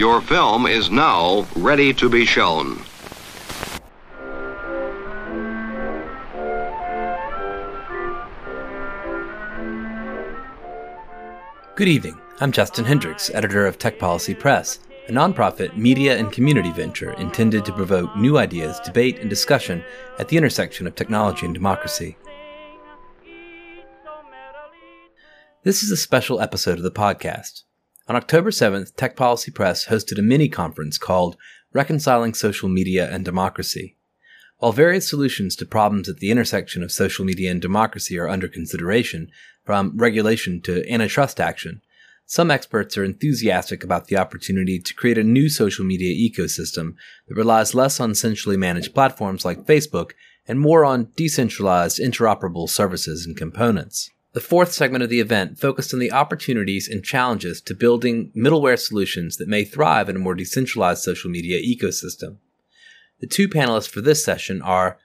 Your film is now ready to be shown. Good evening. I'm Justin Hendrix, editor of Tech Policy Press, a nonprofit media and community venture intended to provoke new ideas, debate, and discussion at the intersection of technology and democracy. This is a special episode of the podcast. On October 7th, Tech Policy Press hosted a mini conference called Reconciling Social Media and Democracy. While various solutions to problems at the intersection of social media and democracy are under consideration, from regulation to antitrust action, some experts are enthusiastic about the opportunity to create a new social media ecosystem that relies less on centrally managed platforms like Facebook and more on decentralized, interoperable services and components. The fourth segment of the event focused on the opportunities and challenges to building middleware solutions that may thrive in a more decentralized social media ecosystem. The two panelists for this session are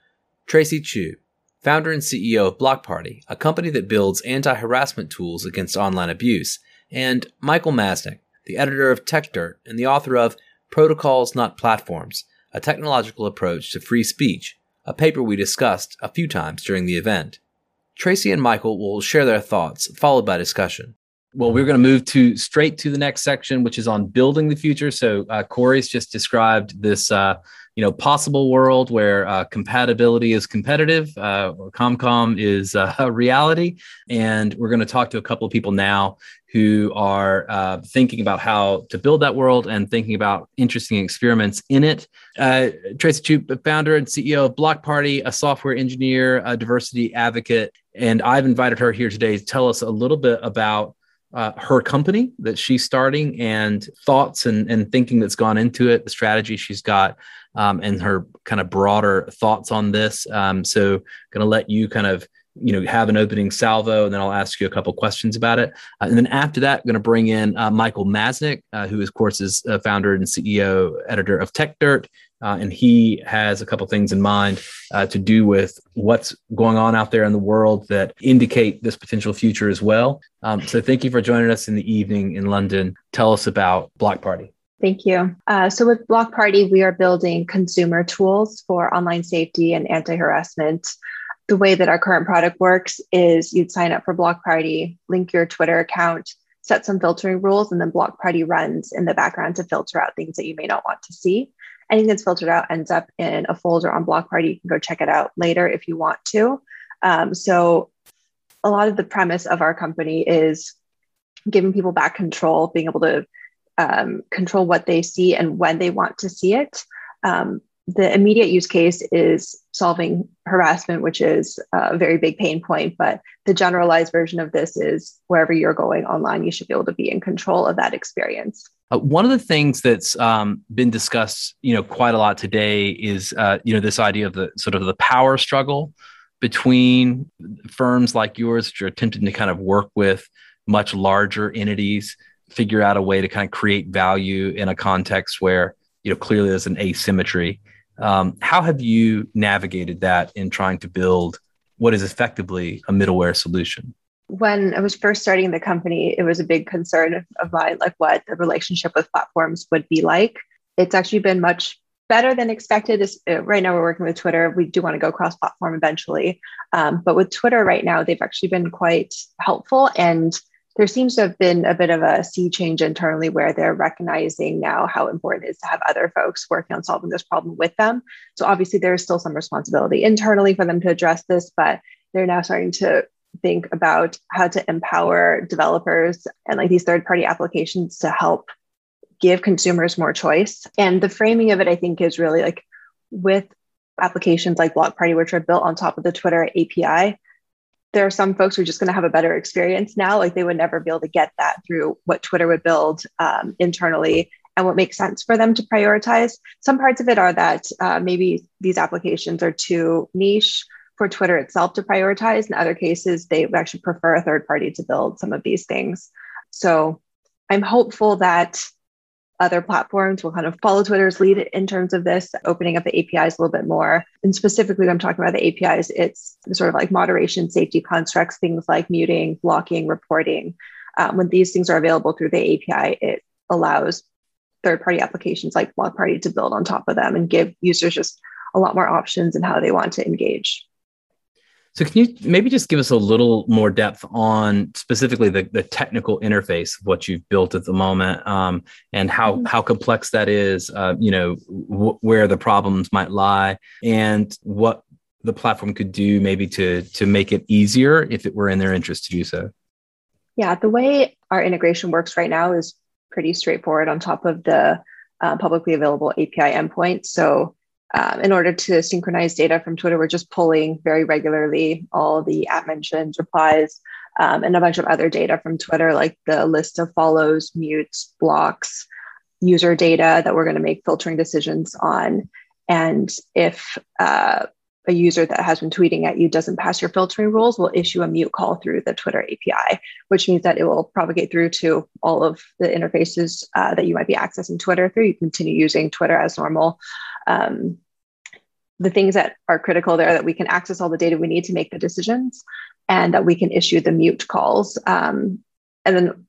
Tracy Chou, founder and CEO of Block Party, a company that builds anti harassment tools against online abuse, and Michael Masnick, the editor of TechDirt and the author of Protocols Not Platforms A Technological Approach to Free Speech, a paper we discussed a few times during the event. Tracy and Michael will share their thoughts, followed by discussion. Well, we're going to move to straight to the next section, which is on building the future. So uh, Cory's just described this uh, you know possible world where uh, compatibility is competitive uh, comcom is uh, a reality and we're going to talk to a couple of people now who are uh, thinking about how to build that world and thinking about interesting experiments in it uh, tracy chou founder and ceo of block party a software engineer a diversity advocate and i've invited her here today to tell us a little bit about uh, her company that she's starting and thoughts and, and thinking that's gone into it, the strategy she's got, um, and her kind of broader thoughts on this. Um, so, going to let you kind of you know have an opening salvo and then i'll ask you a couple questions about it uh, and then after that i'm going to bring in uh, michael masnick uh, who of course is founder and ceo editor of techdirt uh, and he has a couple things in mind uh, to do with what's going on out there in the world that indicate this potential future as well. Um, so, thank you for joining us in the evening in London. Tell us about Block Party. Thank you. Uh, so, with Block Party, we are building consumer tools for online safety and anti harassment. The way that our current product works is you'd sign up for Block Party, link your Twitter account, set some filtering rules, and then Block Party runs in the background to filter out things that you may not want to see anything that's filtered out ends up in a folder on Block Party. You can go check it out later if you want to. Um, so, a lot of the premise of our company is giving people back control, being able to um, control what they see and when they want to see it. Um, the immediate use case is solving harassment, which is a very big pain point. But the generalized version of this is wherever you're going online, you should be able to be in control of that experience. Uh, one of the things that's um, been discussed, you know, quite a lot today is, uh, you know, this idea of the sort of the power struggle between firms like yours, which are attempting to kind of work with much larger entities, figure out a way to kind of create value in a context where, you know, clearly there's an asymmetry. Um, how have you navigated that in trying to build what is effectively a middleware solution? When I was first starting the company, it was a big concern of mine, like what the relationship with platforms would be like. It's actually been much better than expected. Uh, right now, we're working with Twitter. We do want to go cross platform eventually. Um, but with Twitter right now, they've actually been quite helpful. And there seems to have been a bit of a sea change internally where they're recognizing now how important it is to have other folks working on solving this problem with them. So obviously, there is still some responsibility internally for them to address this, but they're now starting to think about how to empower developers and like these third party applications to help give consumers more choice. And the framing of it, I think, is really like with applications like Block Party, which are built on top of the Twitter API. There are some folks who are just going to have a better experience now. Like they would never be able to get that through what Twitter would build um, internally and what makes sense for them to prioritize. Some parts of it are that uh, maybe these applications are too niche for Twitter itself to prioritize. In other cases, they actually prefer a third party to build some of these things. So I'm hopeful that other platforms will kind of follow Twitter's lead in terms of this, opening up the APIs a little bit more. And specifically, when I'm talking about the APIs, it's sort of like moderation, safety constructs, things like muting, blocking, reporting. Um, when these things are available through the API, it allows third party applications like Block Party to build on top of them and give users just a lot more options in how they want to engage. So can you maybe just give us a little more depth on specifically the, the technical interface of what you've built at the moment um, and how, mm-hmm. how complex that is, uh, you know, w- where the problems might lie and what the platform could do maybe to, to make it easier if it were in their interest to do so? Yeah, the way our integration works right now is pretty straightforward on top of the uh, publicly available API endpoint. So um, in order to synchronize data from Twitter, we're just pulling very regularly all the at mentions, replies, um, and a bunch of other data from Twitter, like the list of follows, mutes, blocks, user data that we're going to make filtering decisions on. And if uh, a user that has been tweeting at you doesn't pass your filtering rules, we'll issue a mute call through the Twitter API, which means that it will propagate through to all of the interfaces uh, that you might be accessing Twitter through. You continue using Twitter as normal. Um, the things that are critical there that we can access all the data we need to make the decisions and that we can issue the mute calls. Um, and then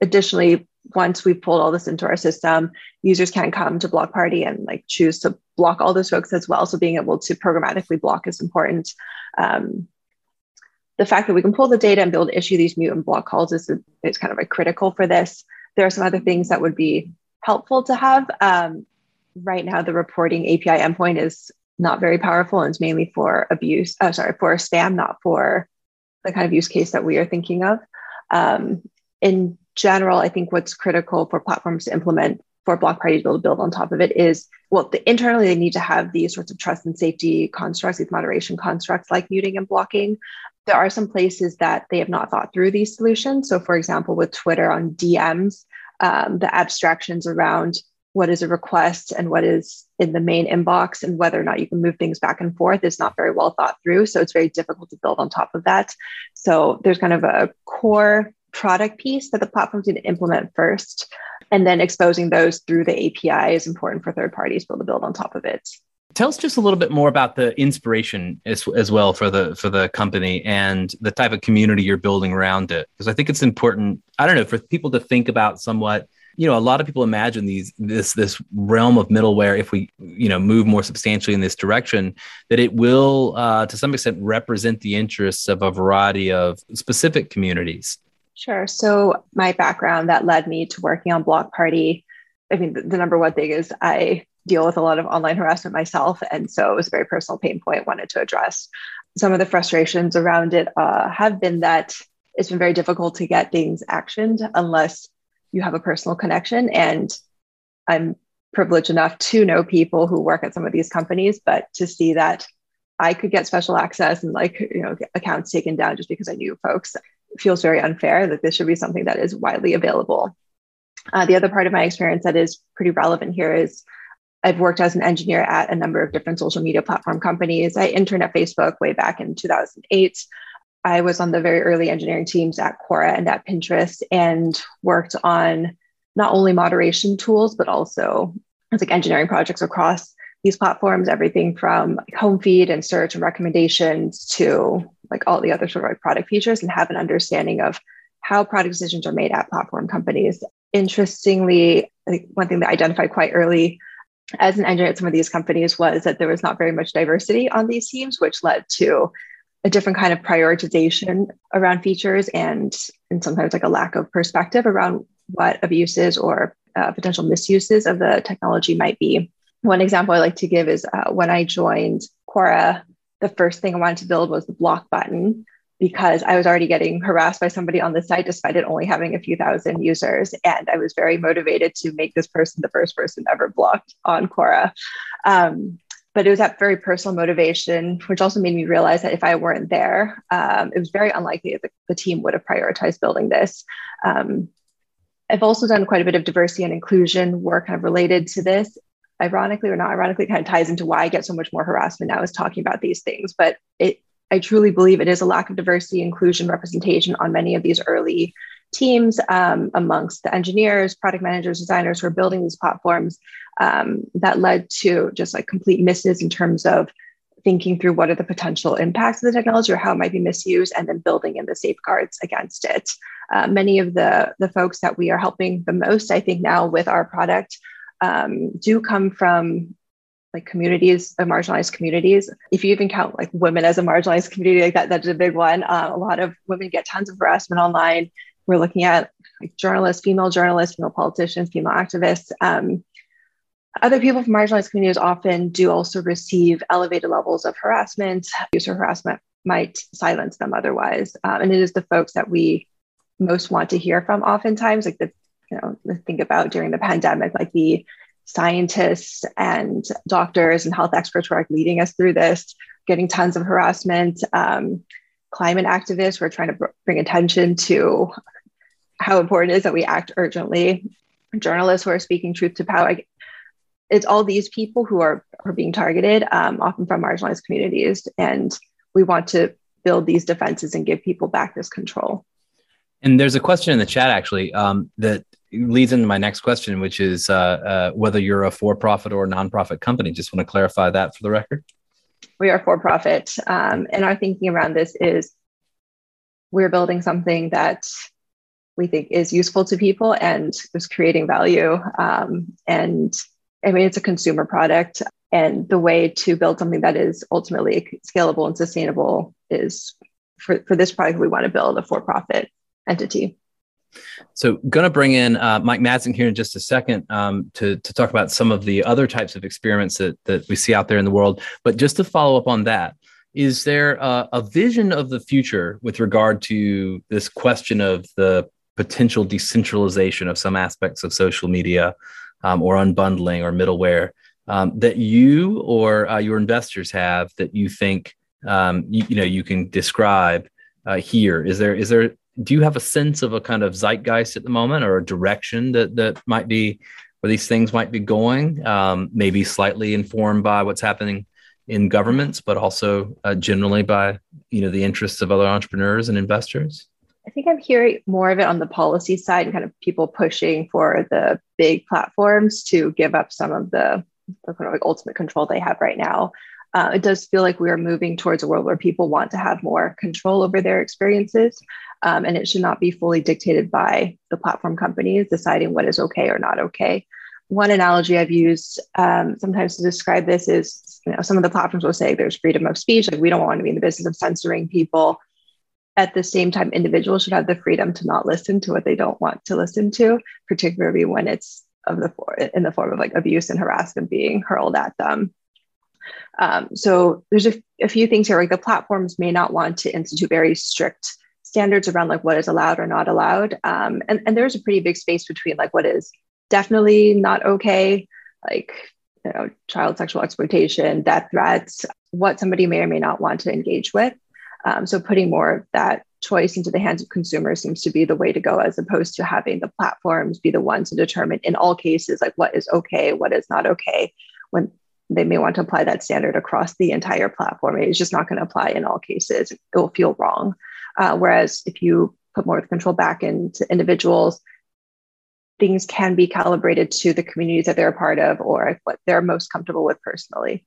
additionally, once we've pulled all this into our system, users can come to Block Party and like choose to block all those folks as well. So being able to programmatically block is important. Um, the fact that we can pull the data and be able to issue these mute and block calls is, is kind of a critical for this. There are some other things that would be helpful to have. Um, right now, the reporting API endpoint is not very powerful and it's mainly for abuse, oh, sorry, for spam, not for the kind of use case that we are thinking of. Um, in general, I think what's critical for platforms to implement for block party to be able to build on top of it is well, the, internally they need to have these sorts of trust and safety constructs, these moderation constructs like muting and blocking. There are some places that they have not thought through these solutions. So, for example, with Twitter on DMs, um, the abstractions around what is a request and what is in the main inbox and whether or not you can move things back and forth is not very well thought through. So it's very difficult to build on top of that. So there's kind of a core product piece that the platforms need to implement first. And then exposing those through the API is important for third parties to be able to build on top of it. Tell us just a little bit more about the inspiration as, as well for the for the company and the type of community you're building around it. Because I think it's important, I don't know, for people to think about somewhat you know a lot of people imagine these this this realm of middleware if we you know move more substantially in this direction that it will uh, to some extent represent the interests of a variety of specific communities Sure. So my background that led me to working on Block Party. I mean, the, the, number one thing is I deal with a lot of online harassment myself, and so it was a very personal pain point I wanted to address. Some of the frustrations around it uh, have been that it's been very difficult to get things actioned unless you have a personal connection. And I'm privileged enough to know people who work at some of these companies, but to see that I could get special access and like you know accounts taken down just because I knew folks feels very unfair that this should be something that is widely available. Uh, the other part of my experience that is pretty relevant here is I've worked as an engineer at a number of different social media platform companies. I interned at Facebook way back in 2008. I was on the very early engineering teams at Quora and at Pinterest and worked on not only moderation tools, but also like engineering projects across these platforms, everything from home feed and search and recommendations to like all the other sort of like product features and have an understanding of how product decisions are made at platform companies. Interestingly, I think one thing that I identified quite early as an engineer at some of these companies was that there was not very much diversity on these teams, which led to a different kind of prioritization around features and, and sometimes like a lack of perspective around what abuses or uh, potential misuses of the technology might be. One example I like to give is uh, when I joined Quora, the first thing I wanted to build was the block button because I was already getting harassed by somebody on the site despite it only having a few thousand users. And I was very motivated to make this person the first person ever blocked on Quora. Um, but it was that very personal motivation, which also made me realize that if I weren't there, um, it was very unlikely that the, the, team would have prioritized building this. Um, I've also done quite a bit of diversity and inclusion work kind of related to this ironically or not ironically kind of ties into why I get so much more harassment now is talking about these things. But it I truly believe it is a lack of diversity, inclusion, representation on many of these early teams um, amongst the engineers, product managers, designers who are building these platforms um, that led to just like complete misses in terms of thinking through what are the potential impacts of the technology or how it might be misused, and then building in the safeguards against it. Uh, many of the, the folks that we are helping the most, I think, now with our product um, do come from like communities, uh, marginalized communities. If you even count like women as a marginalized community, like that, that's a big one. Uh, a lot of women get tons of harassment online. We're looking at like journalists, female journalists, female politicians, female activists. Um, other people from marginalized communities often do also receive elevated levels of harassment. Use or harassment might silence them otherwise. Um, and it is the folks that we most want to hear from oftentimes, like the, you know, think about during the pandemic, like the scientists and doctors and health experts who are like leading us through this, getting tons of harassment. Um, climate activists who are trying to br- bring attention to how important it is that we act urgently. Journalists who are speaking truth to power. It's all these people who are, are being targeted, um, often from marginalized communities. And we want to build these defenses and give people back this control. And there's a question in the chat actually um, that leads into my next question, which is uh, uh, whether you're a for-profit or a nonprofit company. Just want to clarify that for the record. We are for-profit, um, and our thinking around this is we're building something that we think is useful to people and is creating value. Um, and I mean, it's a consumer product, and the way to build something that is ultimately scalable and sustainable is for, for this product we want to build a for-profit entity. So, going to bring in uh, Mike Masnick here in just a second um, to to talk about some of the other types of experiments that that we see out there in the world. But just to follow up on that, is there a, a vision of the future with regard to this question of the potential decentralization of some aspects of social media, um, or unbundling or middleware um, that you or uh, your investors have that you think um, you, you know you can describe uh, here? Is there is there do you have a sense of a kind of zeitgeist at the moment or a direction that that might be where these things might be going? Um, maybe slightly informed by what's happening in governments but also uh, generally by you know the interests of other entrepreneurs and investors? I think i'm hearing more of it on the policy side and kind of people pushing for the big platforms to give up some of the, the kind of like ultimate control they have right now. Uh, it does feel like we are moving towards a world where people want to have more control over their experiences. Um, and it should not be fully dictated by the platform companies deciding what is okay or not okay. One analogy I've used um, sometimes to describe this is, you know, some of the platforms will say there's freedom of speech, like we don't want to be in the business of censoring people. At the same time, individuals should have the freedom to not listen to what they don't want to listen to, particularly when it's of the in the form of like abuse and harassment being hurled at them. Um, so there's a, a, few things here, like the platforms may not want to institute very strict standards around like what is allowed or not allowed. Um, and, and there's a pretty big space between like what is definitely not okay, like you know, child sexual exploitation, death threats, what somebody may or may not want to engage with. Um, so putting more of that choice into the hands of consumers seems to be the way to go, as opposed to having the platforms be the ones to determine in all cases like what is okay, what is not okay, when they may want to apply that standard across the entire platform. It's just not going to apply in all cases. It will feel wrong. Uh, whereas if you put more of the control back into individuals, things can be calibrated to the communities that they're a part of or what they're most comfortable with personally.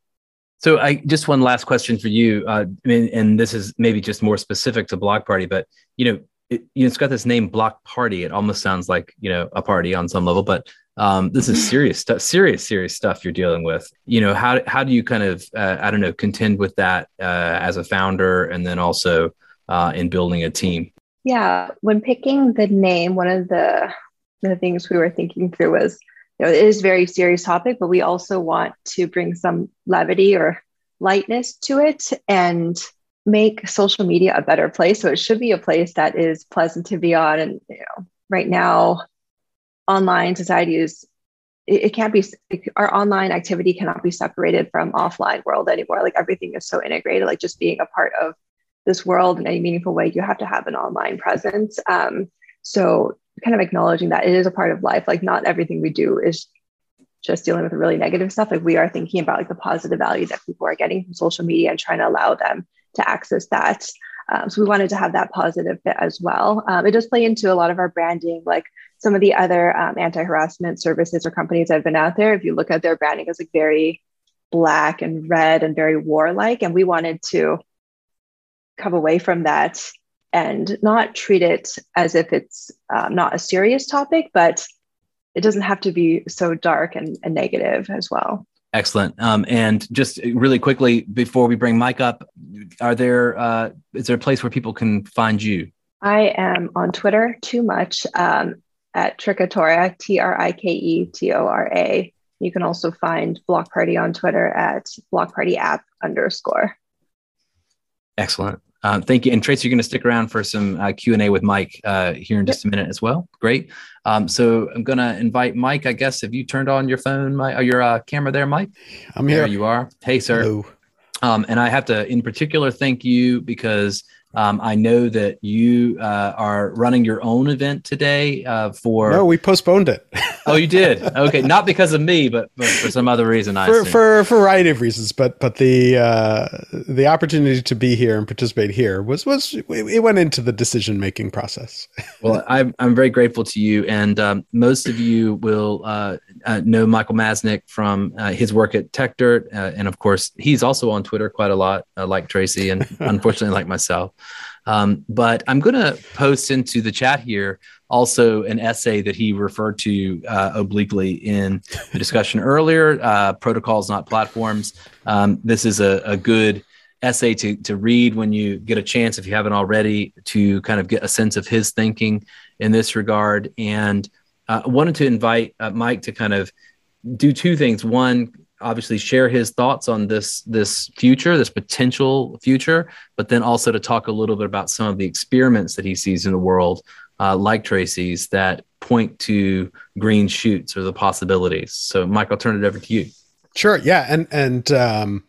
So, I just one last question for you. Uh, I mean, and this is maybe just more specific to Block Party, but you know, it, you know, it's got this name Block Party. It almost sounds like you know a party on some level, but um, this is serious stuff serious serious stuff you're dealing with you know how, how do you kind of uh, i don't know contend with that uh, as a founder and then also uh, in building a team. Yeah when picking the name one of the the things we were thinking through was you know it is a very serious topic but we also want to bring some levity or lightness to it and make social media a better place. So it should be a place that is pleasant to be on. And you know right now online society is it, it can't be our online activity cannot be separated from offline world anymore. Like everything is so integrated like just being a part of this world in any meaningful way you have to have an online presence. Um, so kind of acknowledging that it is a part of life. Like not everything we do is just dealing with really negative stuff. Like we are thinking about like the positive value that people are getting from social media and trying to allow them to access that. Um, so we wanted to have that positive bit as well. Um, it does play into a lot of our branding like some of the other um, anti-harassment services or companies that have been out there. If you look at their branding it's like very black and red and very warlike. And we wanted to come away from that and not treat it as if it's um, not a serious topic, but it doesn't have to be so dark and, and negative as well. Excellent. Um, and just really quickly before we bring Mike up, are there uh, is there a place where people can find you? I am on Twitter too much um, at Triketora, T R I K E T O R A. You can also find Block Party on Twitter at Block Party app underscore. Excellent. Um, thank you. And Tracy, you're going to stick around for some uh, Q&A with Mike uh, here in just a minute as well. Great. Um, so I'm going to invite Mike, I guess, have you turned on your phone, my, your uh, camera there, Mike? I'm here. There you are. Hey, sir. Um, and I have to, in particular, thank you because um, I know that you uh, are running your own event today uh, for. No, we postponed it. oh, you did. Okay, not because of me, but, but for some other reason. I for, for a variety of reasons, but but the uh, the opportunity to be here and participate here was was it went into the decision making process. well, I'm I'm very grateful to you, and um, most of you will uh, uh, know Michael Masnick from uh, his work at TechDirt, and of course, he's also on Twitter quite a lot, like Tracy, and unfortunately, like myself. Um, but I'm going to post into the chat here also an essay that he referred to uh, obliquely in the discussion earlier uh, protocols, not platforms. Um, this is a, a good essay to, to read when you get a chance, if you haven't already, to kind of get a sense of his thinking in this regard. And uh, I wanted to invite uh, Mike to kind of do two things. One, obviously share his thoughts on this this future, this potential future, but then also to talk a little bit about some of the experiments that he sees in the world, uh, like Tracy's, that point to green shoots or the possibilities. So, Mike, I'll turn it over to you. Sure. Yeah, and and um,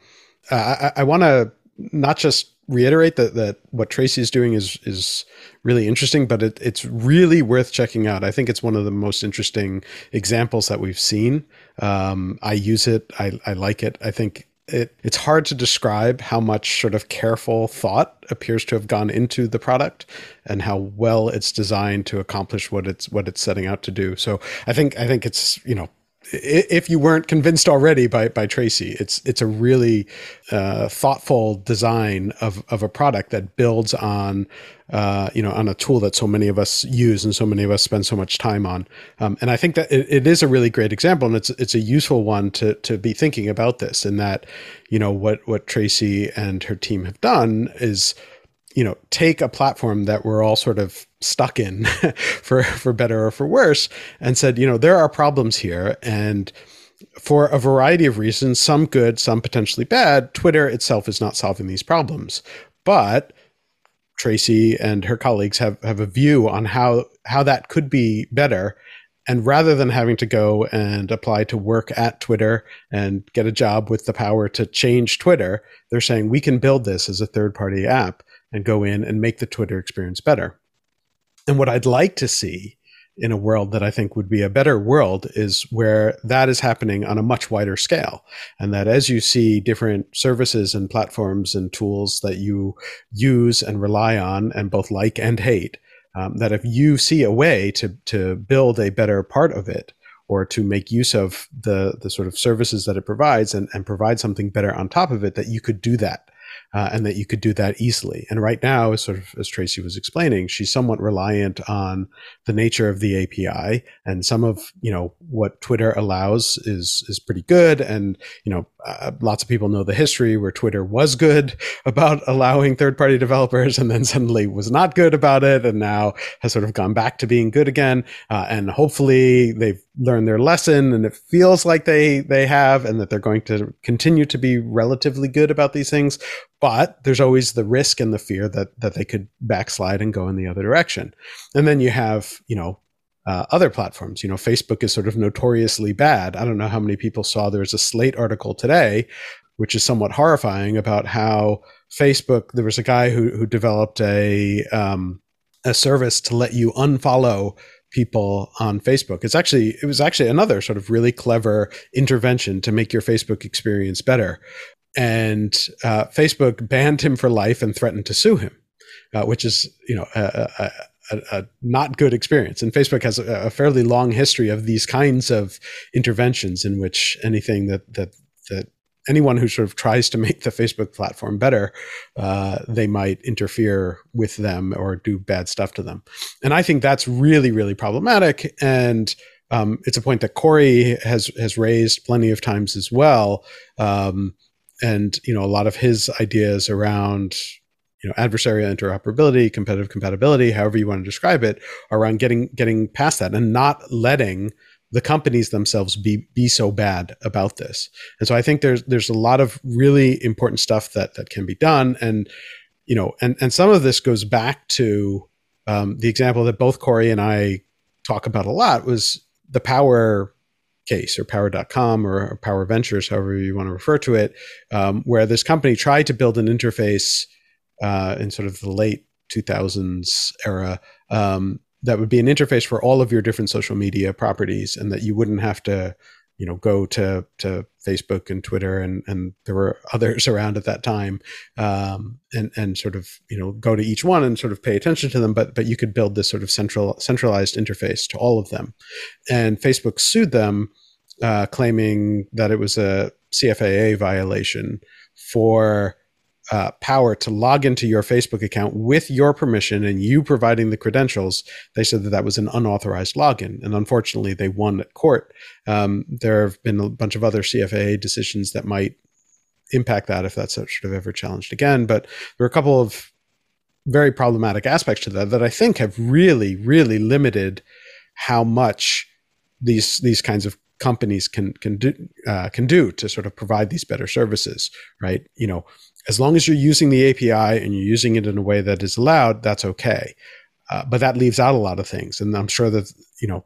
uh, I, I want to not just reiterate that that what Tracy is doing is is really interesting, but it, it's really worth checking out. I think it's one of the most interesting examples that we've seen. Um, I use it. I, I like it. I think it, it's hard to describe how much sort of careful thought appears to have gone into the product and how well it's designed to accomplish what it's what it's setting out to do. So I think I think it's you know if you weren't convinced already by by Tracy, it's it's a really uh, thoughtful design of of a product that builds on uh, you know on a tool that so many of us use and so many of us spend so much time on. Um, and I think that it, it is a really great example, and it's it's a useful one to to be thinking about this. In that, you know what what Tracy and her team have done is you know take a platform that we're all sort of stuck in for for better or for worse and said you know there are problems here. And for a variety of reasons some good some potentially bad twitter itself is not solving these problems. But tracy and her colleagues have have a view on how how that could be better. And rather than having to go and apply to work at Twitter and get a job with the power to change Twitter, they're saying we can build this as a third party app and go in and make the Twitter experience better. And what I'd like to see in a world that I think would be a better world is where that is happening on a much wider scale. And that as you see different services and platforms and tools that you use and rely on and both like and hate, um, that if you see a way to, to build a better part of it, or to make use of the the sort of services that it provides and, and provide something better on top of it, that you could do that uh, and that you could do that easily. And right now, as sort of as Tracy was explaining, she's somewhat reliant on the nature of the API, and some of you know what Twitter allows is is pretty good. And you know, uh, lots of people know the history where Twitter was good about allowing third party developers, and then suddenly was not good about it, and now has sort of gone back to being good again. Uh, and hopefully, they've learned their lesson, and it feels like they they have, and that they're going to continue to be relatively good about these things but there's always the risk and the fear that that they could backslide and go in the other direction. And then you have, you know, uh, other platforms. You know, Facebook is sort of notoriously bad. I don't know how many people saw there's a Slate article today, which is somewhat horrifying about how Facebook. There was a guy who who developed a um, a service to let you unfollow people on Facebook. It's actually it was actually another sort of really clever intervention to make your Facebook experience better and uh, Facebook banned him for life and threatened to sue him, uh, which is you know a, a, a, a, not good experience. And Facebook has a, fairly long history of these kinds of interventions in which anything that that that anyone who sort of tries to make the Facebook platform better, uh, they might interfere with them or do bad stuff to them. And I think that's really, really problematic. And um, it's a point that Cory has has raised plenty of times as well. Um, and you know, a lot of his ideas around you know adversarial interoperability, competitive compatibility, however you want to describe it, around getting getting past that and not letting the companies themselves be be so bad about this. And so I think there's there's a lot of really important stuff that that can be done. And you know, and and some of this goes back to um, the example that both Cory and I talk about a lot was the power case or power.com or power ventures however you want to refer to it um, where this company tried to build an interface uh, in sort of the late 2000s era um, that would be an interface for all of your different social media properties and that you wouldn't have to you know go to to Facebook and Twitter and and there were others around at that time um, and and sort of you know go to each one and sort of pay attention to them. But but you could build this sort of central centralized interface to all of them. And Facebook sued them uh, claiming that it was a CFAA violation for uh, power to log into your Facebook account with your permission and you providing the credentials, they said that that was an unauthorized login. And unfortunately, they won at court. Um, there have been a bunch of other CFAA decisions that might impact that if that's sort of ever challenged again. But there are a couple of very problematic aspects to that that I think have really, really limited how much these these kinds of companies can can do uh, can do to sort of provide these better services, right? You know, as long as you're using the API and you're using it in a way that is allowed, that's okay. Uh, but that leaves out a lot of things, and I'm sure that you know,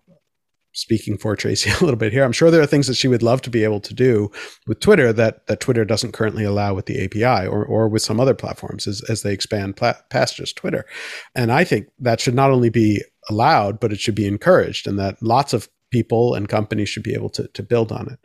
speaking for Tracy a little bit here, I'm sure there are things that she would love to be able to do with Twitter that that Twitter doesn't currently allow with the API or or with some other platforms as as they expand pla- past just Twitter. And I think that should not only be allowed, but it should be encouraged, and that lots of people and companies should be able to to build on it.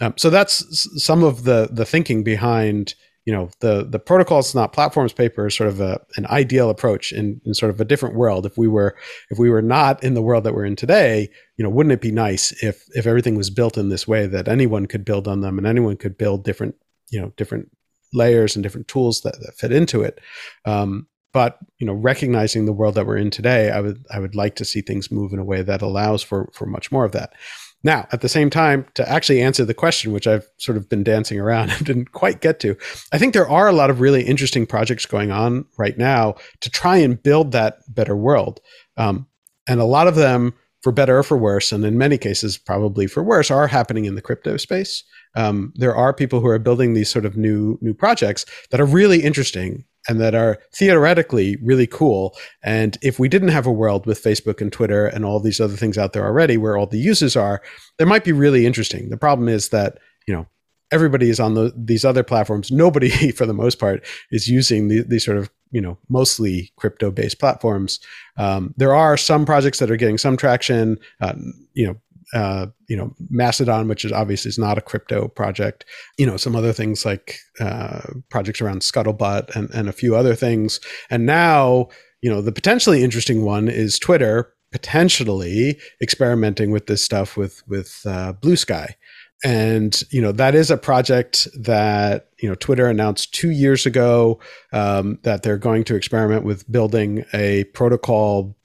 Um, so that's some of the the thinking behind you know the the protocols not platforms paper is sort of a, an ideal approach in, in sort of a different world. If we were if we were not in the world that we're in today you know wouldn't it be nice if if everything was built in this way that anyone could build on them and anyone could build different you know different layers and different tools that, that fit into it? Um, but you know recognizing the world that we're in today i would i would like to see things move in a way that allows for for much more of that now, at the same time, to actually answer the question, which I've sort of been dancing around and didn't quite get to, I think there are a lot of really interesting projects going on right now to try and build that better world. Um, and a lot of them, for better or for worse, and in many cases, probably for worse, are happening in the crypto space. Um, there are people who are building these sort of new new projects that are really interesting and that are theoretically really cool. And if we didn't have a world with Facebook and Twitter and all these other things out there already where all the users are, they might be really interesting. The problem is that, you know, everybody is on the, these other platforms. Nobody, for the most part, is using the, these sort of you know mostly crypto based platforms. Um, there are some projects that are getting some traction. Uh, you know, uh, you know, Mastodon, which is obviously is not a crypto project. You know, some other things like uh, projects around Scuttlebutt and, and a few other things. And now, you know, the potentially interesting one is Twitter potentially experimenting with this stuff with with uh, Blue Sky. And you know that is a project that you know Twitter announced two years ago um, that they're going to experiment with building a protocol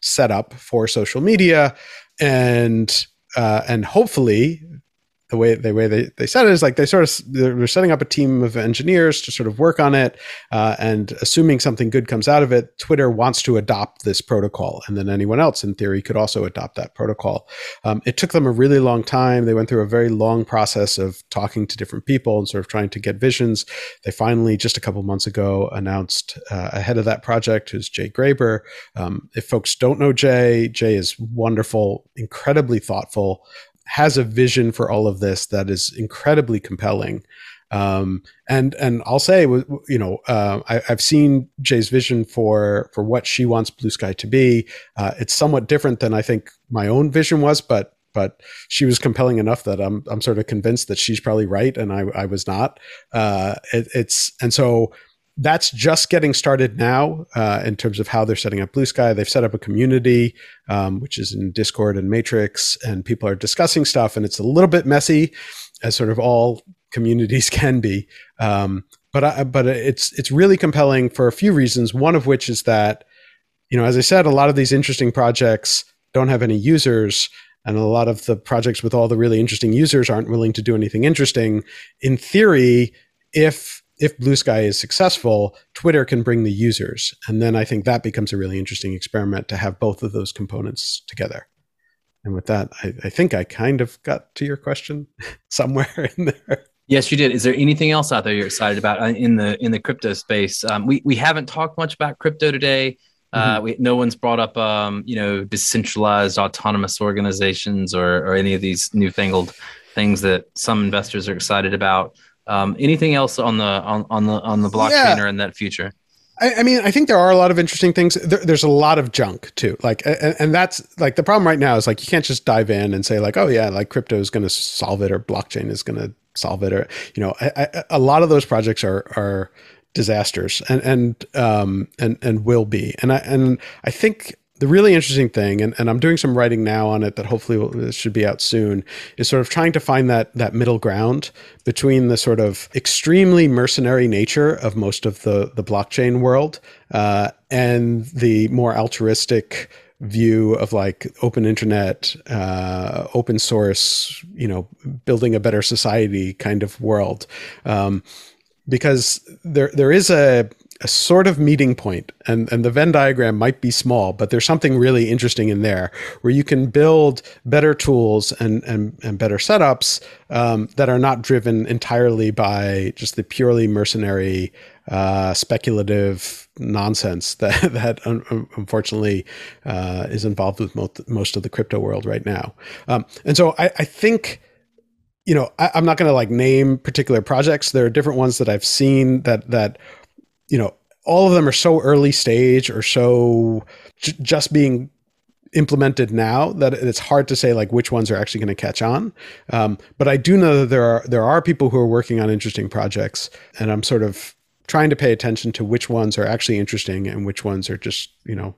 setup for social media and uh, and hopefully the way the way they, they said it is like they sort of they're setting up a team of engineers to sort of work on it uh, and assuming something good comes out of it twitter wants to adopt this protocol and then anyone else in theory could also adopt that protocol. Um, it took them a really long time. They went through a very long process of talking to different people and sort of trying to get visions. They finally just a couple months ago announced uh, ahead of that project who's jay graber. Um, if folks don't know jay jay is wonderful incredibly thoughtful has a vision for all of this that is incredibly compelling. Um, and and I'll say, you know, uh, I, have seen Jay's vision for for what she wants Blue Sky to be. Uh, it's somewhat different than I think my own vision was, but but she was compelling enough that I'm I'm sort of convinced that she's probably right, and I I was not. Uh, it, it's and so that's just getting started now uh, in terms of how they're setting up Blue Sky. They've set up a community, um, which is in Discord and Matrix, and people are discussing stuff, and it's a little bit messy, as sort of all communities can be. Um, but I, but it's it's really compelling for a few reasons. One of which is that, you know, as I said, a lot of these interesting projects don't have any users, and a lot of the projects with all the really interesting users aren't willing to do anything interesting. In theory, if if Blue Sky is successful, Twitter can bring the users, and then I think that becomes a really interesting experiment to have both of those components together. And with that, I, I think I kind of got to your question somewhere in there. Yes, you did. Is there anything else out there you're excited about uh, in the in the crypto space? Um, we we haven't talked much about crypto today. Uh, mm-hmm. we, no one's brought up, um, you know, decentralized autonomous organizations or or any of these newfangled things that some investors are excited about. Um, anything else on the on, on the on the blockchain yeah. or in that future? I, I, mean, I think there are a lot of interesting things. There, there's a lot of junk too. Like, and, and, that's like the problem right now is like you can't just dive in and say like, oh yeah, like crypto is going to solve it or blockchain is going to solve it, or you know, I, I, a lot of those projects are are disasters and and um and and will be. And I and I think the really interesting thing, and, and I'm doing some writing now on it that hopefully will, should be out soon, is sort of trying to find that that middle ground between the sort of extremely mercenary nature of most of the the blockchain world uh, and the more altruistic view of like open internet, uh, open source, you know, building a better society kind of world. Um, because there there is a a sort of meeting point and, and the Venn diagram might be small, but there's something really interesting in there where you can build better tools and, and, and better setups um, that are not driven entirely by just the purely mercenary, uh, speculative nonsense that, that unfortunately uh, is involved with most, most of the crypto world right now. Um, and so I, I think you know, I, am not going to like name particular projects. There are different ones that I've seen that that you know, all of them are so early stage or so j- just being implemented now that it's hard to say like which ones are actually going to catch on. Um, but I do know that there are there are people who are working on interesting projects, and I'm sort of trying to pay attention to which ones are actually interesting and which ones are just you know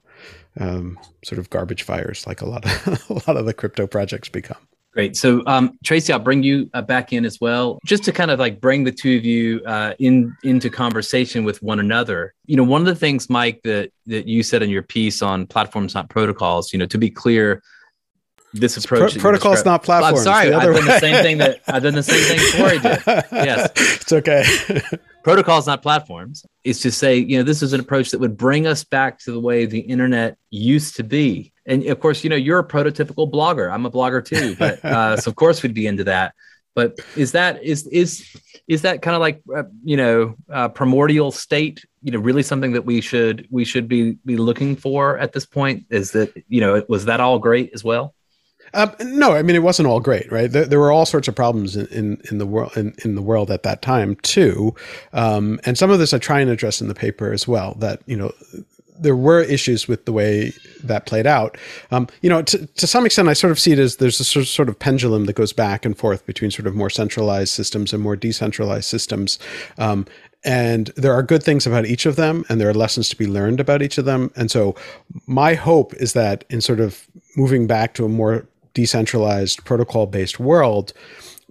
um, sort of garbage fires, like a lot of a lot of the crypto projects become. Great. So, um, Tracy, I'll bring you uh, back in as well, just to kind of like bring the two of you uh, in into conversation with one another. You know, one of the things, Mike, that that you said in your piece on platforms, not protocols. You know, to be clear, this approach Pro- protocols, not platforms. I'm sorry, I've done the same thing that I've done the same thing Cory did. Yes, it's okay. protocols, not platforms. Is to say, you know, this is an approach that would bring us back to the way the internet used to be and of course, you know, you're a prototypical blogger. I'm a blogger too, but uh, so of course we'd be into that. But is that is is is that kind of like uh, you know uh, primordial state? You know, really something that we should we should be be looking for at this point. Is that you know was that all great as well? Uh, no, I mean it wasn't all great, right? There, there were all sorts of problems in, in, in the world in, in, the world at that time too, um, and some of this I try and address in the paper as well. That you know there were issues with the way that played out. Um, you know, to, to some extent, I sort of see it as there's a sort of, pendulum that goes back and forth between sort of more centralized systems and more decentralized systems. Um, and there are good things about each of them, and there are lessons to be learned about each of them. And so, my hope is that in sort of moving back to a more decentralized, protocol based world,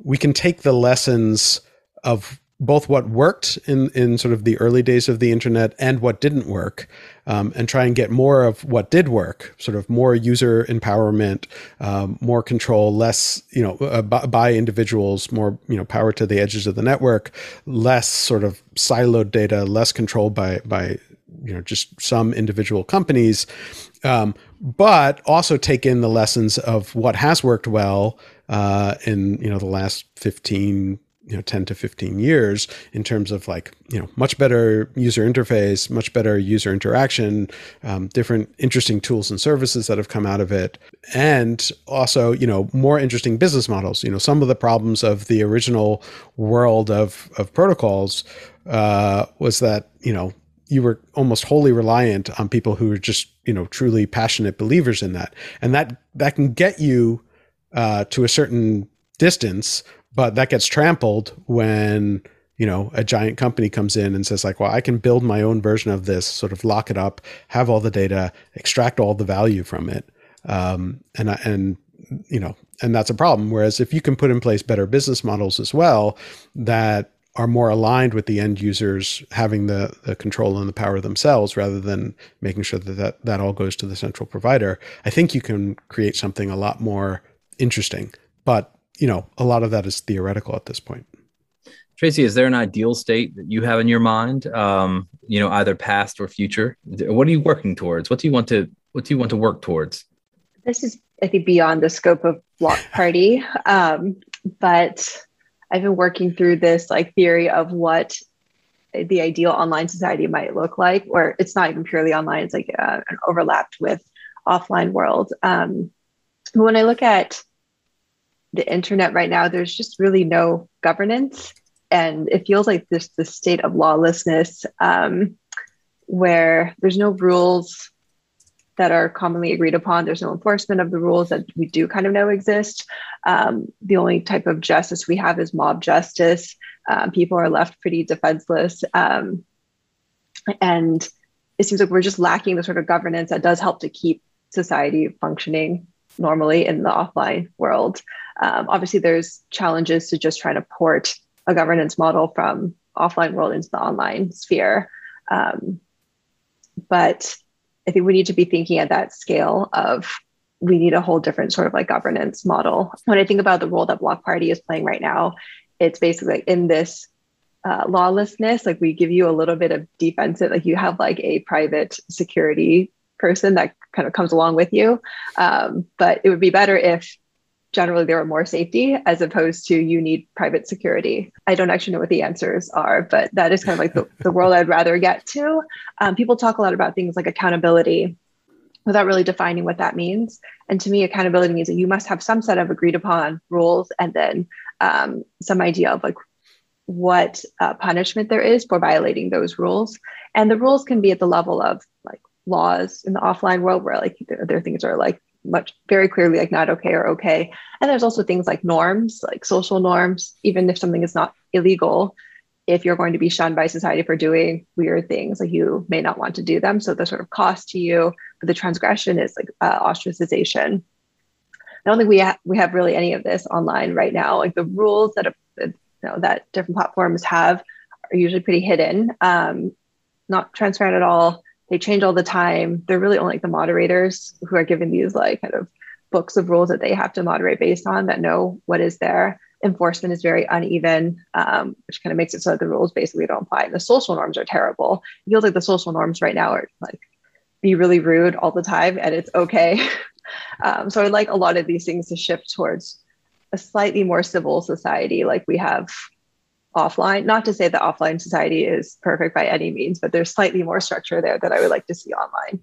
we can take the lessons of both what worked in in sort of the early days of the internet and what didn't work, um, and try and get more of what did work, sort of more user empowerment, um, more control, less you know uh, by, by, individuals, more you know power to the edges of the network, less sort of siloed data, less controlled by by you know just some individual companies, um, but also take in the lessons of what has worked well uh, in you know the last fifteen you know 10 to 15 years in terms of like you know much better user interface much better user interaction um, different interesting tools and services that have come out of it and also you know more interesting business models. You know some of the problems of the original world of of protocols uh, was that you know you were almost wholly reliant on people who were just you know truly passionate believers in that. And that that can get you uh, to a certain distance but that gets trampled when you know a giant company comes in and says like well i can build my own version of this sort of lock it up have all the data extract all the value from it um, and and you know, and that's a problem. Whereas if you can put in place better business models as well that are more aligned with the end users having the, the control and the power themselves rather than making sure that, that that all goes to the central provider, I think you can create something a lot more interesting. But, you know, a lot of that is theoretical at this point. Tracy, is there an ideal state that you have in your mind? Um, you know, either past or future. What are you working towards? What do you want to What do you want to work towards? This is, I think, beyond the scope of Block Party, um, but I've been working through this like theory of what the ideal online society might look like, or it's not even purely online; it's like uh, an overlapped with offline world. Um, when I look at the internet right now, there's just really no governance, and it feels like this the state of lawlessness, um, where there's no rules that are commonly agreed upon. There's no enforcement of the rules that we do kind of know exist. Um, the only type of justice we have is mob justice. Um, people are left pretty defenseless. Um, and it seems like we're just lacking the sort of governance that does help to keep society functioning normally in the offline world. Um, obviously, there's challenges to just trying to port a governance model from offline world into the online sphere. Um, but I think we need to be thinking at that scale of we need a whole different sort of like governance model. When I think about the role that Block Party is playing right now, it's basically in this uh, lawlessness, like we give you a little bit of defensive, like you have like a private security person that kind of comes along with you. Um, but it would be better if generally there are more safety as opposed to you need private security. I don't actually know what the answers are, but that is kind of like the, the world I'd rather get to. Um, people talk a lot about things like accountability without really defining what that means. And to me, accountability means that you must have some set of agreed upon rules and then um, some idea of like what uh, punishment there is for violating those rules. And the rules can be at the level of like laws in the offline world where like there, there are things are like much very clearly like not okay or okay. And there's also things like norms, like social norms, even if something is not illegal, if you're going to be shunned by society for doing weird things, like you may not want to do them. So the sort of cost to you, but the transgression is like uh, ostracization. I don't think we ha- we have really any of this online right now. Like the rules that you know that different platforms have are usually pretty hidden, um, not transparent at all they change all the time. They're really only like the moderators who are given these like kind of books of rules that they have to moderate based on that know what is there. Enforcement is very uneven, um, which kind of makes it so that the rules basically don't apply. And the social norms are terrible. It feels like the social norms right now are like be really rude all the time and it's okay. um, so I'd like a lot of these things to shift towards a slightly more civil society like we have offline. Not to say that offline society is perfect by any means, but there's slightly more structure there that I would like to see online.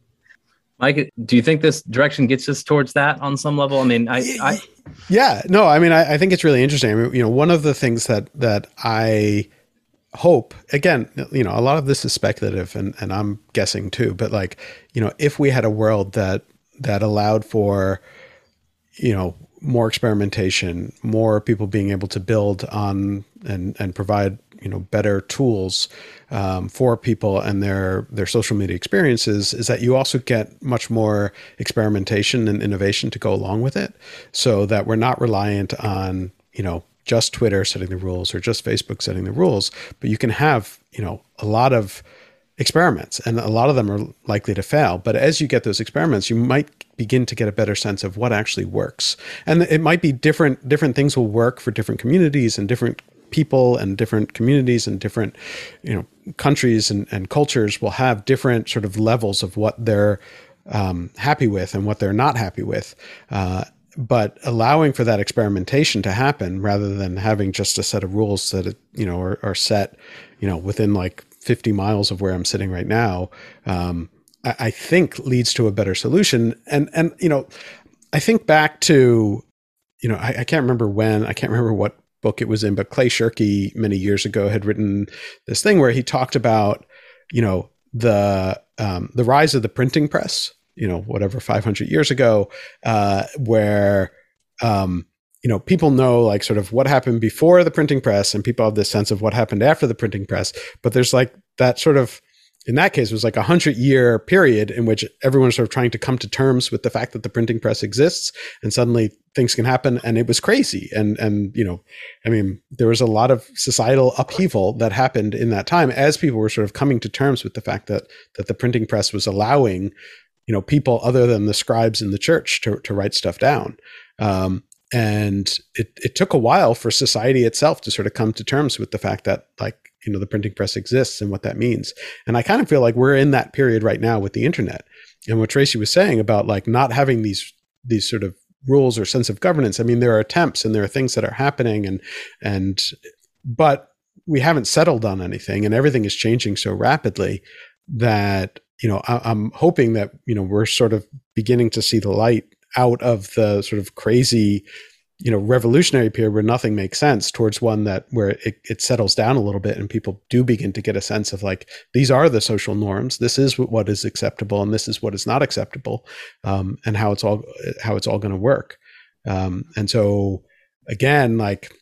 Mike, do you think this direction gets us towards that on some level? I mean, I, I yeah, no, I mean, I, I, think it's really interesting. I mean, you know, one of the things that that I hope again, you know, a lot of this is speculative, and and I'm guessing too, but like, you know, if we had a world that that allowed for, you know, more experimentation, more people being able to build on and and provide you know better tools um, for people and their their social media experiences is that you also get much more experimentation and innovation to go along with it, so that we're not reliant on you know just Twitter setting the rules or just Facebook setting the rules, but you can have you know a lot of experiments and a lot of them are likely to fail. But as you get those experiments you might begin to get a better sense of what actually works. And it might be different different things will work for different communities and different people and different communities and different you know countries and, and cultures will have different sort of levels of what they're um, happy with and what they're not happy with uh, but allowing for that experimentation to happen rather than having just a set of rules that you know are, are set you know within like 50 miles of where I'm sitting right now, um, I, I, think leads to a better solution. And and you know, I think back to, you know, I, I can't remember when, I can't remember what book it was in, but Clay Shirky many years ago had written this thing where he talked about, you know, the um, the rise of the printing press, you know, whatever 500 years ago, uh, where um, you know, people know like sort of what happened before the printing press and people have this sense of what happened after the printing press, but there's like that sort of in that case, it was like a hundred year period in which everyone was sort of trying to come to terms with the fact that the printing press exists, and suddenly things can happen, and it was crazy. And and you know, I mean, there was a lot of societal upheaval that happened in that time as people were sort of coming to terms with the fact that that the printing press was allowing, you know, people other than the scribes in the church to to write stuff down. Um, and it, it took a while for society itself to sort of come to terms with the fact that like you know the printing press exists and what that means. And i kind of feel like we're in that period right now with the internet. And what tracy was saying about like not having these these sort of rules or sense of governance i mean there are attempts and there are things that are happening and and but we haven't settled on anything and everything is changing so rapidly that you know I, i'm hoping that you know we're sort of beginning to see the light out of the sort of crazy you know revolutionary period where nothing makes sense towards one that where it, it settles down a little bit and people do begin to get a sense of like these are the social norms. This is what is acceptable and this is what is not acceptable um, and how it's all how it's all going to work. Um, and so again like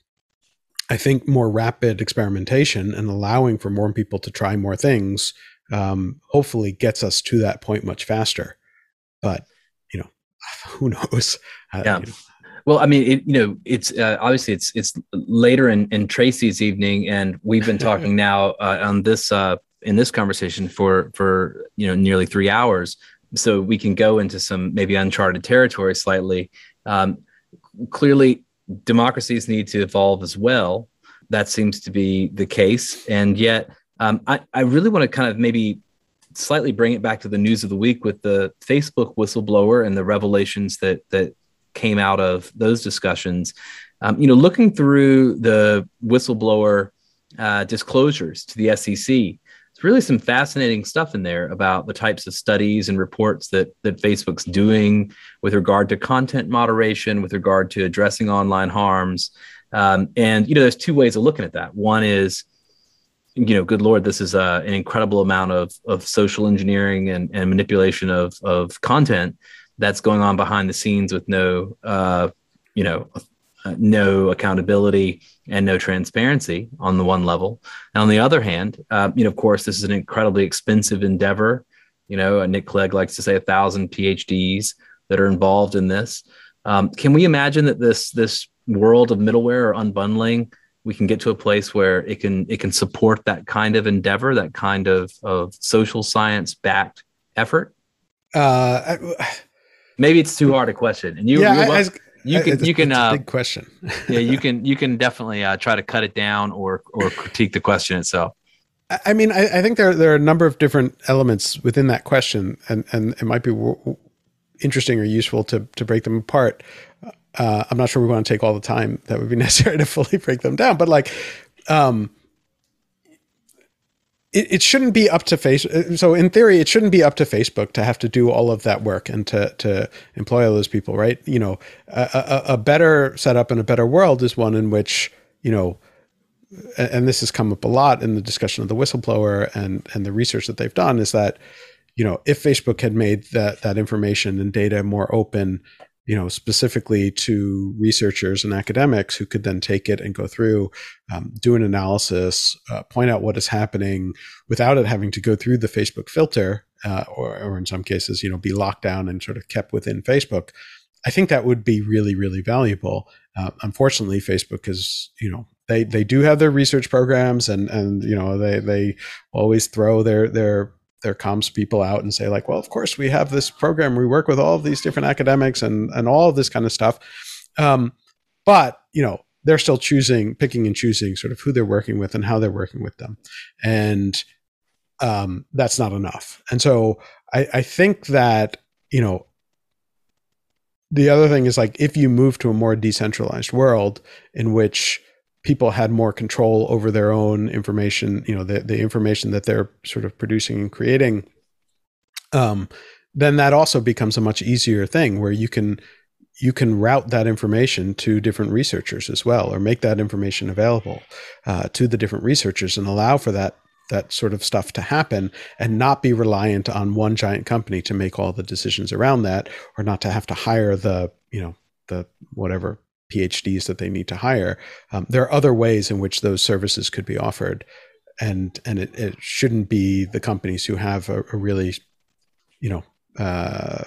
i think more rapid experimentation and allowing for more people to try more things um, hopefully gets us to that point much faster. But you know who knows? Uh, yeah. You know, well, I mean, it, you know, it's uh, obviously it's it's later in, in Tracy's evening, and we've been talking now uh, on this uh, in this conversation for for you know nearly three hours, so we can go into some maybe uncharted territory slightly. Um, clearly, democracies need to evolve as well. That seems to be the case, and yet um, I I really want to kind of maybe slightly bring it back to the news of the week with the Facebook whistleblower and the revelations that that came out of those discussions. Um, you know, looking through the whistleblower uh, disclosures to the SEC, it's really some fascinating stuff in there about the types of studies and reports that that Facebook's doing with regard to content moderation, with regard to addressing online harms. Um, and you know, there's two ways of looking at that. One is you know, good Lord, this is uh, an incredible amount of of social engineering and, and manipulation of of content that's going on behind the scenes with no, uh, you know, uh, no accountability and no transparency on the one level. And on the other hand, uh, you know, of course, this is an incredibly expensive endeavor. You know, uh, Nick Clegg likes to say a thousand PhDs that are involved in this. Um, can we imagine that this this world of middleware or unbundling, we can get to a place where it can it can support that kind of endeavor, that kind of of social science backed effort? Uh, Maybe it's too hard a question, and you, yeah, I, I, you can you can uh, big question. yeah, you can you can definitely uh, try to cut it down or or critique the question itself. I mean, I, I, think there there are a number of different elements within that question, and and it might be w- interesting or useful to to break them apart. Uh, I'm not sure we want to take all the time that would be necessary to fully break them down, but like, um, it, it shouldn't be up to Facebook. Uh, so in theory, it shouldn't be up to Facebook to have to do all of that work and to to employ all those people, right? You know, a, a, a better setup and a better world is one in which you know, and this has come up a lot in the discussion of the whistleblower and and the research that they've done is that you know if Facebook had made that that information and data more open you know, specifically to researchers and academics who could then take it and go through, um, do an analysis, uh, point out what is happening without it having to go through the Facebook filter, uh, or, or in some cases, you know, be locked down and sort of kept within Facebook. I think that would be really, really valuable. Uh, unfortunately, Facebook is, you know, they they do have their research programs, and and you know they they always throw their their their comms people out and say like, well, of course we have this program. We work with all of these different academics and and all of this kind of stuff. Um, but you know, they're still choosing, picking and choosing sort of who they're working with and how they're working with them, and um, that's not enough. And so I, I think that you know the other thing is like if you move to a more decentralized world in which people had more control over their own information, you know, the, the information that they're sort of producing and creating, um, then that also becomes a much easier thing where you can you can route that information to different researchers as well, or make that information available uh, to the different researchers and allow for that that sort of stuff to happen and not be reliant on one giant company to make all the decisions around that or not to have to hire the you know the whatever PhDs that they need to hire. Um, there are other ways in which those services could be offered. and and it, it shouldn't be the companies who have a, a really, you know, uh,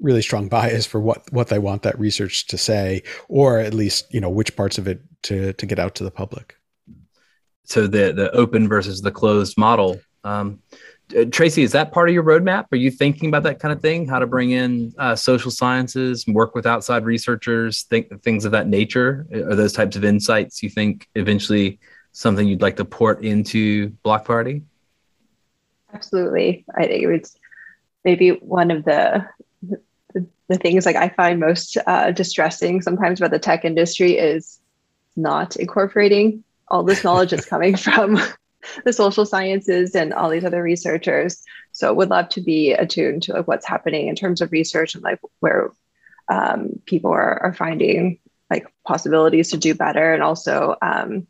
really strong bias for what what they want that research to say, or at least you know which parts of it to to get out to the public. So the the open versus the closed model. Um, uh, Tracy, is that part of your roadmap? Are you thinking about that kind of thing? How to bring in uh, social sciences, work with outside researchers, think things of that nature? Are those types of insights you think eventually something you'd like to port into Block Party? Absolutely. I think it was maybe one of the the, the things like I find most uh, distressing sometimes about the tech industry is not incorporating all this knowledge that's coming from the social sciences and all these other researchers. So would love to be attuned to like what's happening in terms of research and like where um, people are, are finding like possibilities to do better. And also, um,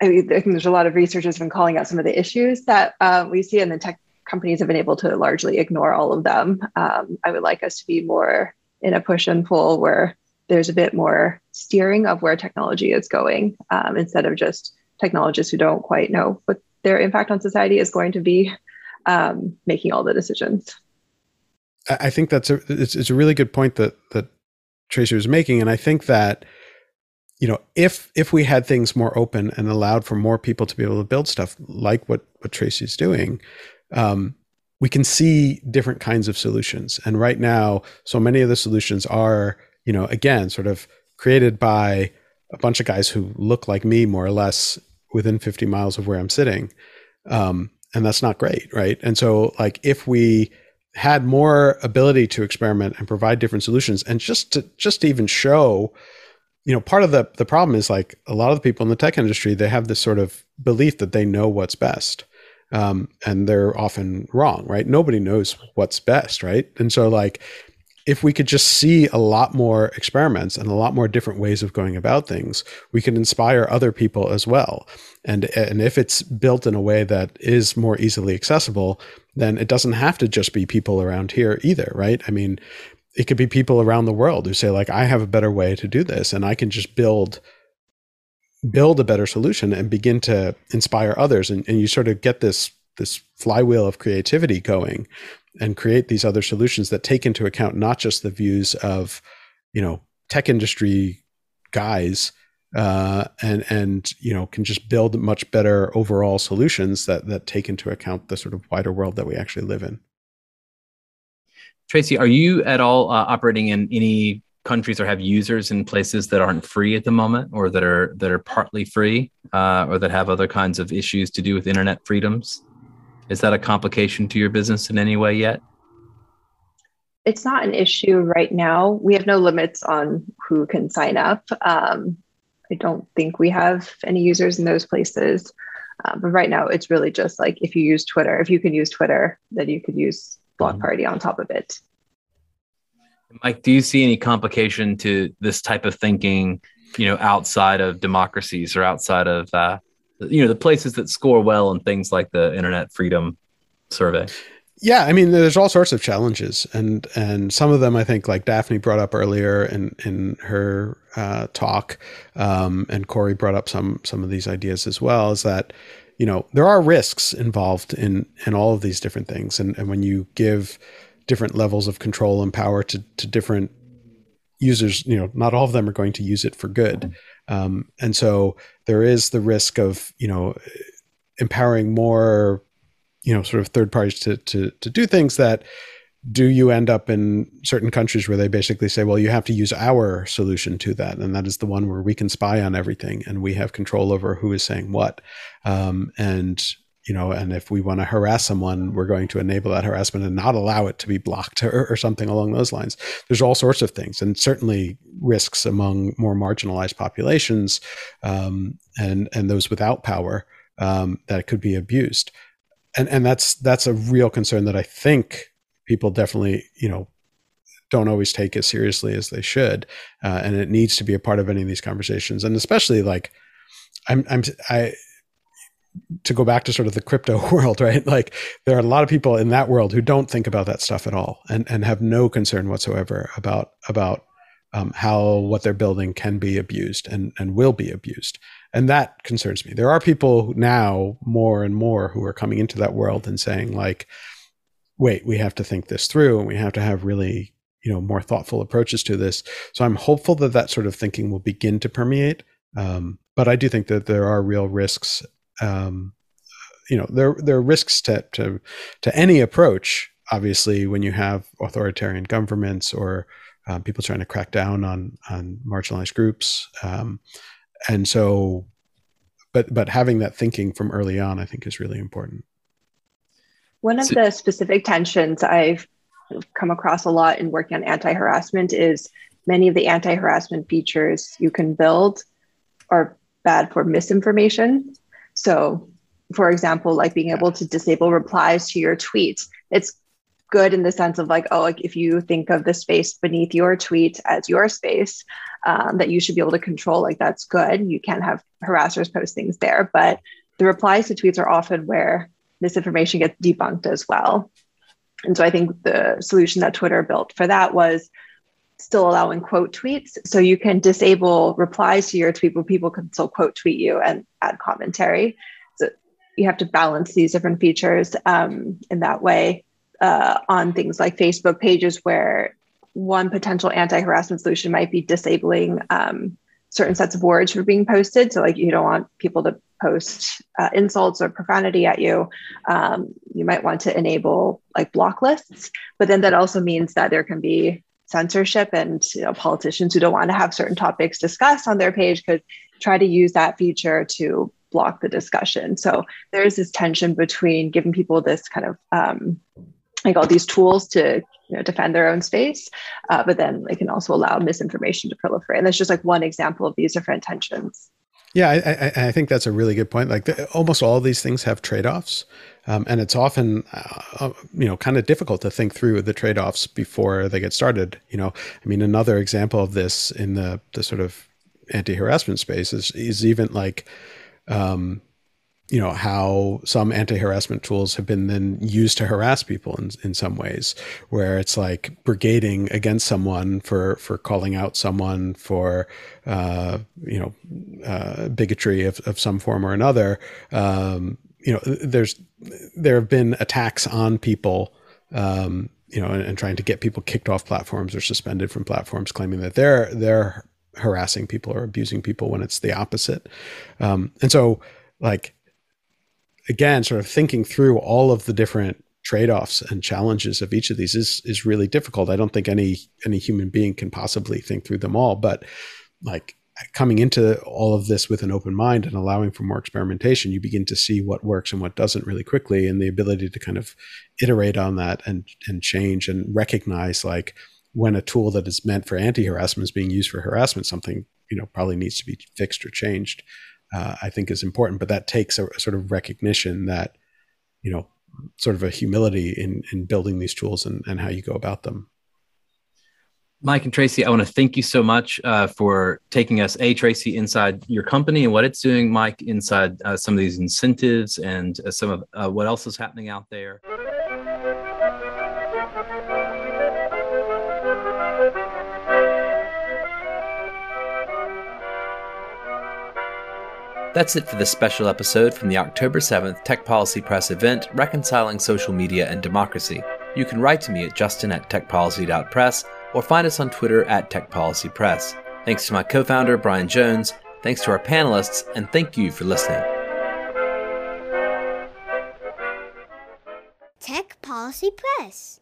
I, mean, I think there's a lot of researchers have been calling out some of the issues that uh, we see, and the tech companies have been able to largely ignore all of them. Um, I would like us to be more in a push and pull where there's a bit more steering of where technology is going um, instead of just technologists who don't quite know what their impact on society is going to be um, making all the decisions. I think that's a it's, it's a really good point that that Tracy was making, and I think that you know if if we had things more open and allowed for more people to be able to build stuff like what what Tracy's doing, um, we can see different kinds of solutions. And right now, so many of the solutions are you know again sort of created by a bunch of guys who look like me more or less within 50 miles of where I'm sitting. Um, and that's not great, right? And so, like, if we had more ability to experiment and provide different solutions, and just to just to even show, you know, part of the the problem is like a lot of the people in the tech industry they have this sort of belief that they know what's best, um, and they're often wrong, right? Nobody knows what's best, right? And so, like, if we could just see a lot more experiments and a lot more different ways of going about things, we can inspire other people as well. And and if it's built in a way that is more easily accessible, then it doesn't have to just be people around here either, right? I mean, it could be people around the world who say like I have a better way to do this and I can just build build a better solution and begin to inspire others and, and you sort of get this this flywheel of creativity going and create these other solutions that take into account not just the views of you know tech industry guys uh, and and you know can just build much better overall solutions that that take into account the sort of wider world that we actually live in. Tracy, are you at all uh, operating in any countries or have users in places that aren't free at the moment, or that are that are partly free, uh, or that have other kinds of issues to do with internet freedoms? Is that a complication to your business in any way yet? It's not an issue right now. We have no limits on who can sign up. Um, I don't think we have any users in those places. Uh, but right now, it's really just like if you use Twitter, if you can use Twitter, then you could use Block. Party on top of it. Mike, do you see any complication to this type of thinking, you know, outside of democracies or outside of uh, you know the places that score well in things like the internet freedom survey. Yeah i mean there's all sorts of challenges and and some of them i think like daphne brought up earlier in in her uh, talk um, and Cory brought up some some of these ideas as well is that you know there are risks involved in in all of these different things and and when you give different levels of control and power to to different users you know not all of them are going to use it for good um, and so there is the risk of, you know, empowering more, you know, sort of third parties to, to, to do things that do you end up in certain countries where they basically say, well, you have to use our solution to that. And that is the one where we can spy on everything and we have control over who is saying what. Um, and you know, and if we want to harass someone, we're going to enable that harassment and not allow it to be blocked or, or, something along those lines. There's all sorts of things, and certainly risks among more marginalized populations um, and and those without power um, that could be abused, and and that's that's a real concern that I think people definitely you know don't always take as seriously as they should, uh, and it needs to be a part of any of these conversations, and especially like. I'm, I'm, I, to go back to sort of the crypto world, right? Like there are a lot of people in that world who don't think about that stuff at all and, and have no concern whatsoever about, about, um, how what they're building can be abused and, and will be abused. And that concerns me. There are people now more and more who are coming into that world and saying like, wait, we have to think this through and we have to have really, you know, more thoughtful approaches to this. So I'm hopeful that that sort of thinking will begin to permeate. Um, but I do think that there are real risks. Um, you know, there there are risks to to to any approach. Obviously, when you have authoritarian governments or um, people trying to crack down on on marginalized groups, um, and so, but but having that thinking from early on, I think, is really important. One of so, the specific tensions I've come across a lot in working on anti-harassment is many of the anti-harassment features you can build are bad for misinformation. So, for example, like being able to disable replies to your tweets, it's good in the sense of like, oh, like if you think of the space beneath your tweet as your space, um, that you should be able to control, like that's good. You can have harassers post things there, but the replies to tweets are often where misinformation gets debunked as well. And so I think the solution that Twitter built for that was still allowing quote tweets. So you can disable replies to your tweet, but people can still quote tweet you and add commentary. So you have to balance these different features um, in that way uh, on things like Facebook pages where one potential anti-harassment solution might be disabling um, certain sets of words for being posted. So like you don't want people to post uh, insults or profanity at you. Um, you might want to enable like block lists, but then that also means that there can be censorship and you know, politicians who don't want to have certain topics discussed on their page could try to use that feature to block the discussion. So there's this tension between giving people this kind of um, like all these tools to you know defend their own space uh, but then they can also allow misinformation to proliferate and that's just like one example of these different tensions yeah i, I, I think that's a really good point. Like the, almost all these things have trade-offs um, and it's often uh, uh, you know kind of difficult to think through the trade-offs before they get started you know? I mean another example of this in the the sort of anti-harassment space is, is even like um, you know how some anti-harassment tools have been then used to harass people in, in some ways where it's like brigading against someone for for calling out someone for uh, you know uh, bigotry of, of some form or another. Um, you know there's there have been attacks on people um, you know and, and trying to get people kicked off platforms or suspended from platforms claiming that they're they're harassing people or abusing people when it's the opposite. Um, and so like again, sort of thinking through all of the different trade-offs and challenges of each of these is is really difficult. I don't think any any human being can possibly think through them all, but like coming into all of this with an open mind and allowing for more experimentation, you begin to see what works and what doesn't really quickly, and the ability to kind of iterate on that and and change and recognize like when a tool that is meant for anti-harassment is being used for harassment, something you know probably needs to be fixed or changed uh, I think is important. But that takes a, a, sort of recognition that, you know, sort of a humility in in building these tools and, and how you go about them. Mike and Tracy, I want to thank you so much uh, for taking us, a Tracy, inside your company and what it's doing. Mike, inside uh, some of these incentives and uh, some of uh, what else is happening out there. That's it for this special episode from the October 7th Tech Policy Press event, Reconciling Social Media and Democracy. You can write to me at justin at techpolicy.press or find us on Twitter at techpolicypress. Thanks to my co founder, Brian Jones. Thanks to our panelists, and thank you for listening. Tech Policy Press.